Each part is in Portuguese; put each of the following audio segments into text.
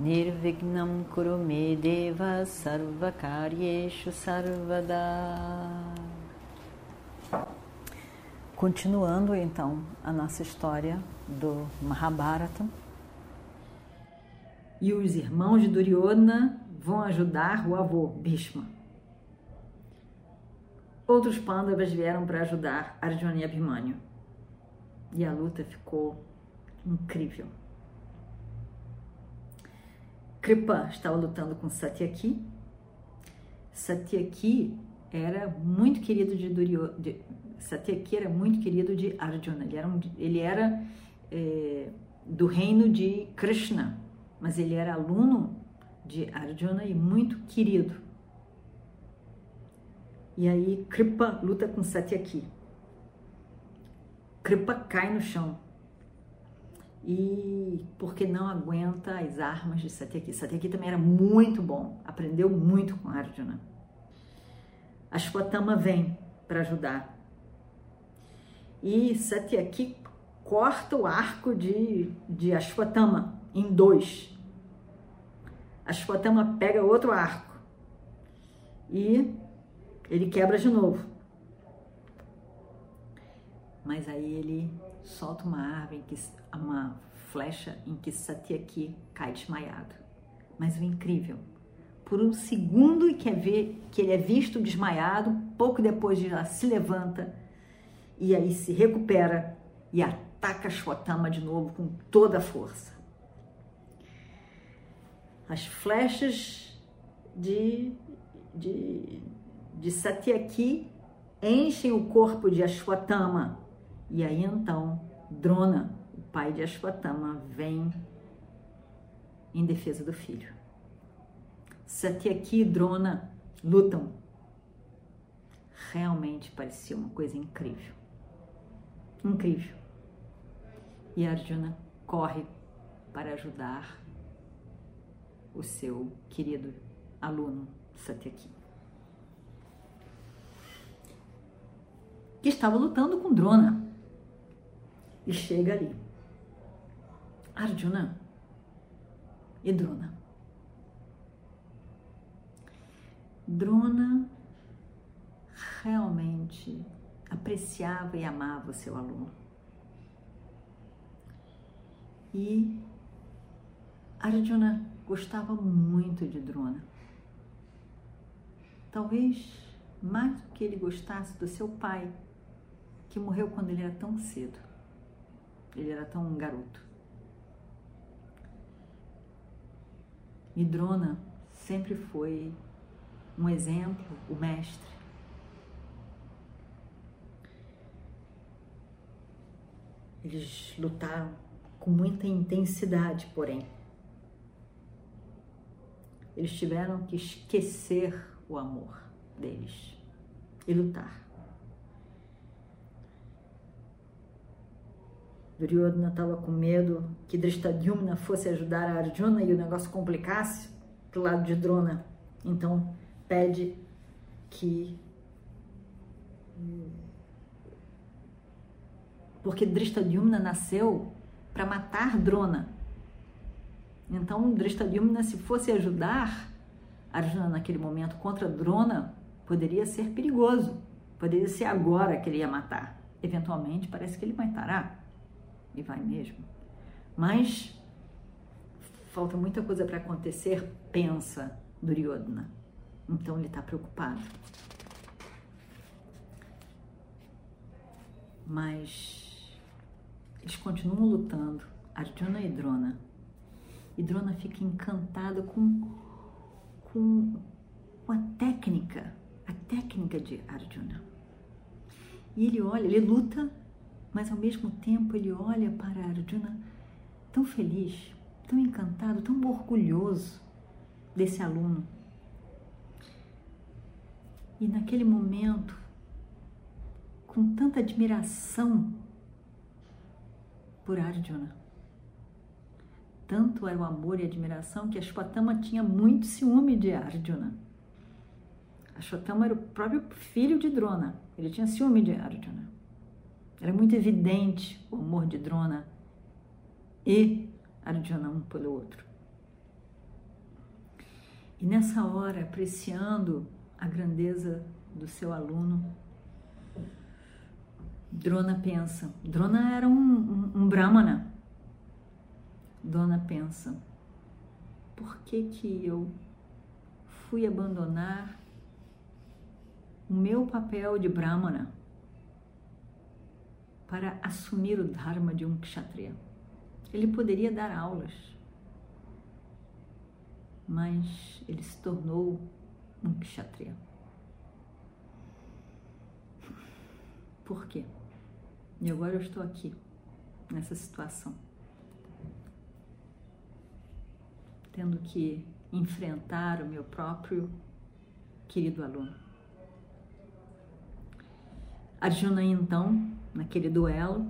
Nirvignam Kurume Deva Sarvakaryeshu Sarvada Continuando então a nossa história do Mahabharata. E os irmãos de Duryodhana vão ajudar o avô Bhishma. Outros Pandavas vieram para ajudar Arjuna e Abhimanyu. E a luta ficou incrível. Kripa estava lutando com Satyaki. Satyaki era muito querido de Duryodhana. Satyaki era muito querido de Arjuna. Ele era, um, ele era é, do reino de Krishna, mas ele era aluno de Arjuna e muito querido. E aí Kripa luta com Satyaki. Kripa cai no chão. E porque não aguenta as armas de Satyaki. Satyaki também era muito bom, aprendeu muito com Arjuna. Ashwatthama vem para ajudar. E Satyaki corta o arco de, de Ashwatthama em dois. Ashwatthama pega outro arco e ele quebra de novo. Mas aí ele solta uma árvore, que, uma flecha em que Satyaki cai desmaiado. Mas o incrível, por um segundo que, é ver, que ele é visto desmaiado, pouco depois já se levanta e aí se recupera e ataca Shwatama de novo com toda a força. As flechas de, de, de Satyaki enchem o corpo de Ashwatthama e aí então Drona, o pai de Ashwatthama, vem em defesa do filho. Satyaki e Drona lutam. Realmente parecia uma coisa incrível. Incrível. E Arjuna corre para ajudar o seu querido aluno Satyaki. Que estava lutando com Drona. E chega ali. Arjuna e Drona. Drona realmente apreciava e amava o seu aluno. E Arjuna gostava muito de Drona. Talvez mais do que ele gostasse do seu pai, que morreu quando ele era tão cedo. Ele era tão garoto. E Drona sempre foi um exemplo, o mestre. Eles lutaram com muita intensidade, porém. Eles tiveram que esquecer o amor deles e lutar. Duryodhana estava com medo que Drishtadyumna fosse ajudar a Arjuna e o negócio complicasse pro lado de Drona. Então pede que porque Drishtadyumna nasceu para matar Drona. Então Drishtadyumna se fosse ajudar Arjuna naquele momento contra Drona, poderia ser perigoso. Poderia ser agora que ele ia matar. Eventualmente parece que ele matará e vai mesmo. Mas falta muita coisa para acontecer, pensa Duryodhana. Então ele está preocupado. Mas eles continuam lutando, Arjuna e Drona. E Drona fica encantado com, com, com a técnica, a técnica de Arjuna. E ele olha, ele luta mas ao mesmo tempo ele olha para Arjuna tão feliz, tão encantado, tão orgulhoso desse aluno E naquele momento, com tanta admiração por Arjuna, tanto era o amor e admiração que Ashwatthama tinha muito ciúme de Arjuna. Ashwatthama era o próprio filho de Drona, ele tinha ciúme de Arjuna. Era muito evidente o amor de Drona e Arjuna um pelo outro. E nessa hora, apreciando a grandeza do seu aluno, Drona pensa. Drona era um, um, um brahmana. Drona pensa: por que que eu fui abandonar o meu papel de brahmana para assumir o dharma de um kshatriya? Ele poderia dar aulas, mas ele se tornou um kshatriya. Por quê? E agora eu estou aqui, nessa situação, tendo que enfrentar o meu próprio querido aluno. Arjuna, então, naquele duelo,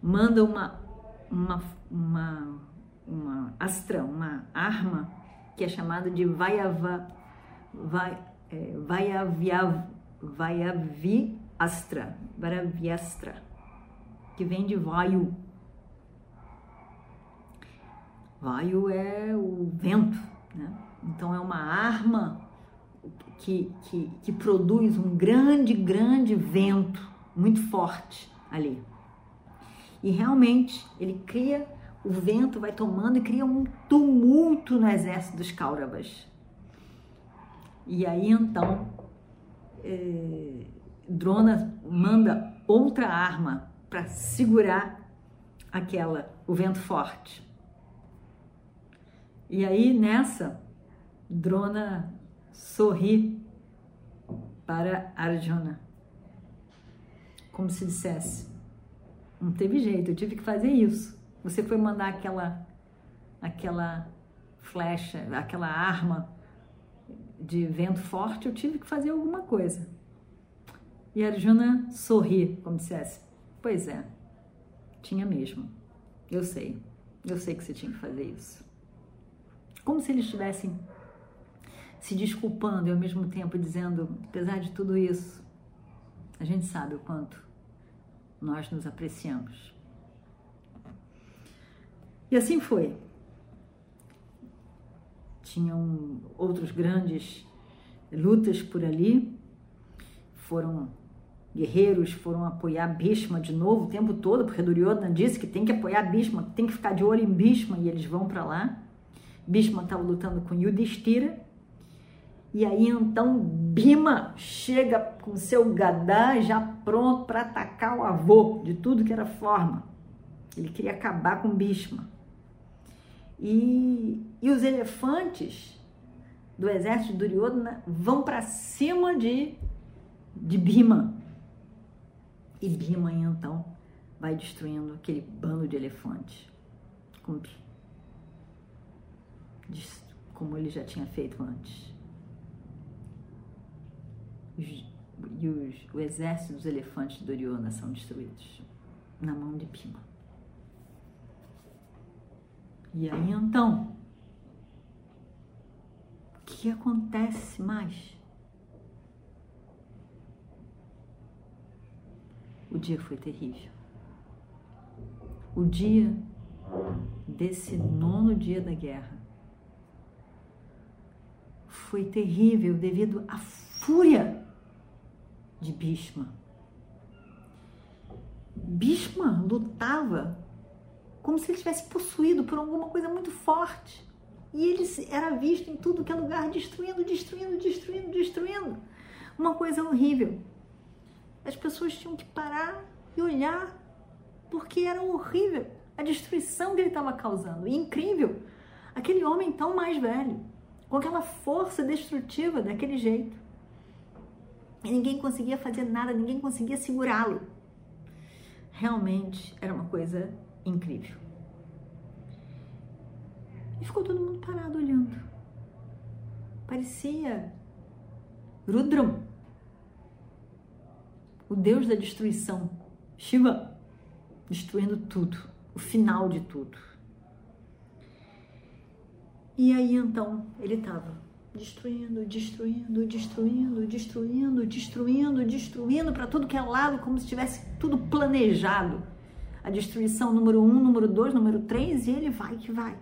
manda uma, uma, uma, uma astra, uma arma que é chamada de Vayava, vai, é, Vayavyav, Vayavi Astra, Varavyastra, que vem de Vayu. Vayu é o vento, né? Então é uma arma que, que, que produz um grande, grande vento, muito forte ali. E realmente ele cria, o vento vai tomando e cria um tumulto no exército dos Kauravas. E aí então é, Drona manda outra arma para segurar aquela, o vento forte. E aí nessa, Drona sorri para Arjuna, como se dissesse: não teve jeito, eu tive que fazer isso. Você foi mandar aquela aquela flecha, aquela arma de vento forte, eu tive que fazer alguma coisa. E Arjuna sorri, como dissesse: Pois é, tinha mesmo. Eu sei, eu sei que você tinha que fazer isso. Como se eles estivessem se desculpando e ao mesmo tempo dizendo: apesar de tudo isso, a gente sabe o quanto nós nos apreciamos. E assim foi. Tinham outros grandes lutas por ali, foram guerreiros foram apoiar Bhishma de novo o tempo todo, porque Duryodhana disse que tem que apoiar Bhishma, tem que ficar de olho em Bhishma e eles vão para lá. Bhishma estava lutando com Yudhishthira e aí então Bima chega com seu gadá já pronto para atacar o avô de tudo que era forma. Ele queria acabar com Bhishma. E, e os elefantes do exército de Duryodhana vão para cima de, de Bima. E Bima então vai destruindo aquele bando de elefantes. Como ele já tinha feito antes e os, o exército dos elefantes de Doriona são destruídos na mão de Pima. E aí então, o que acontece mais? O dia foi terrível. O dia desse nono dia da guerra foi terrível devido à fúria de Bhishma. Bhishma lutava como se ele estivesse possuído por alguma coisa muito forte. E ele era visto em tudo que é lugar, destruindo, destruindo, destruindo, destruindo. Uma coisa horrível. As pessoas tinham que parar e olhar, porque era horrível a destruição que ele estava causando. E incrível, aquele homem tão mais velho, com aquela força destrutiva daquele jeito. E ninguém conseguia fazer nada, ninguém conseguia segurá-lo. Realmente era uma coisa incrível. E ficou todo mundo parado olhando. Parecia Rudram, o deus da destruição, Shiva, destruindo tudo, o final de tudo. E aí então ele estava destruindo, destruindo, destruindo, destruindo, destruindo, destruindo para tudo que é lado, como se tivesse tudo planejado. A destruição número um, número dois, número três, e ele vai que vai.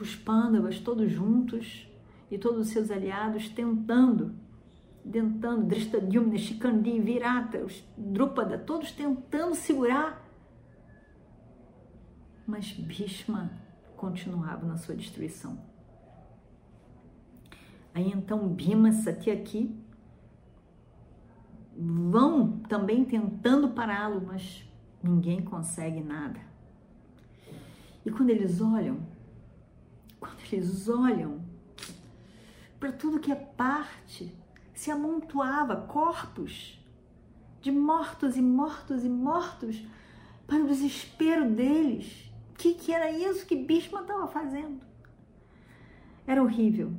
Os pândavas todos juntos e todos os seus aliados tentando, tentando, Drishtadyumna, Shikandi, Virata, Drupada, todos tentando segurar. Mas Bhishma continuava na sua destruição. Aí então Bhima, Satyaki vão também tentando pará-lo, mas ninguém consegue nada. E quando eles olham, quando eles olham para tudo que é parte, se amontoava corpos de mortos e mortos e mortos para o desespero deles. Que, que era isso que Bhishma estava fazendo? Era horrível.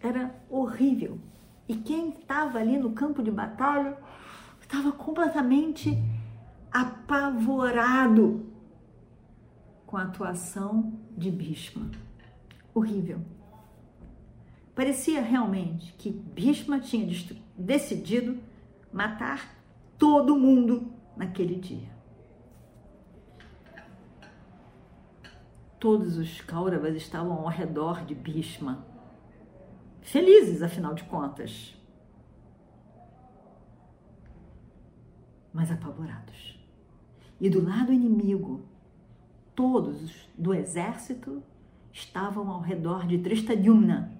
Era horrível. E quem estava ali no campo de batalha estava completamente apavorado com a atuação de Bhishma. Horrível. Parecia realmente que Bhishma tinha decidido matar todo mundo naquele dia. Todos os Kauravas estavam ao redor de Bhishma, felizes afinal de contas, mas apavorados. E do lado inimigo, todos do exército estavam ao redor de Tristadyumna,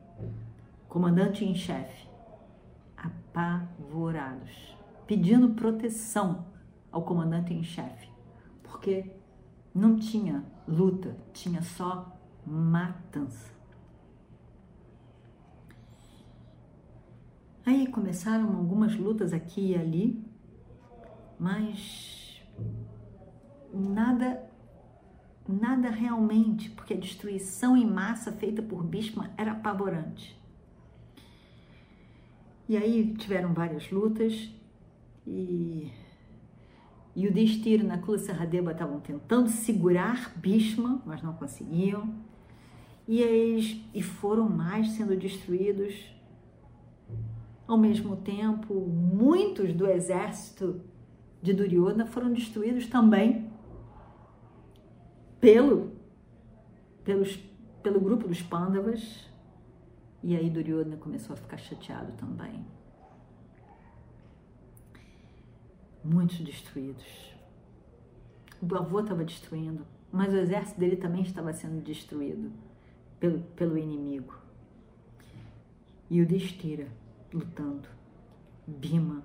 comandante em chefe, apavorados, pedindo proteção ao comandante em chefe, porque não tinha luta, tinha só matança. Aí começaram algumas lutas aqui e ali, mas nada nada realmente, porque a destruição em massa feita por Bhishma era apavorante. E aí tiveram várias lutas e, e o Destiro na Kula Saradeva estavam tentando segurar Bhishma, mas não conseguiam. E eles e foram mais sendo destruídos. Ao mesmo tempo, muitos do exército de Duryodhana foram destruídos também pelo, pelos, pelo grupo dos Pandavas. E aí Duryodhana começou a ficar chateado também. Muitos destruídos. O avô estava destruindo, mas o exército dele também estava sendo destruído pelo, pelo inimigo. E o Destira lutando. Bima,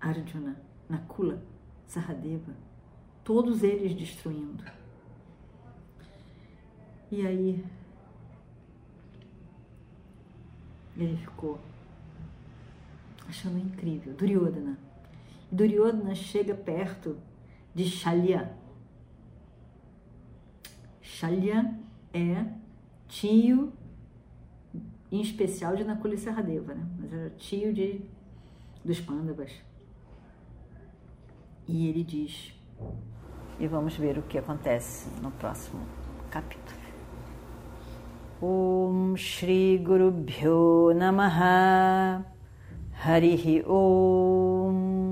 Arjuna, Nakula, Sahadeva, todos eles destruindo. E aí ele ficou achando incrível. Duryodhana. Duryodhana chega perto de Shalya. Shalya é tio, em especial de Nakula Saradeva, né? Mas era tio de, dos Pandavas. E ele diz, e vamos ver o que acontece no próximo capítulo. Om Shri Guru Bhyo Namaha Harihi Om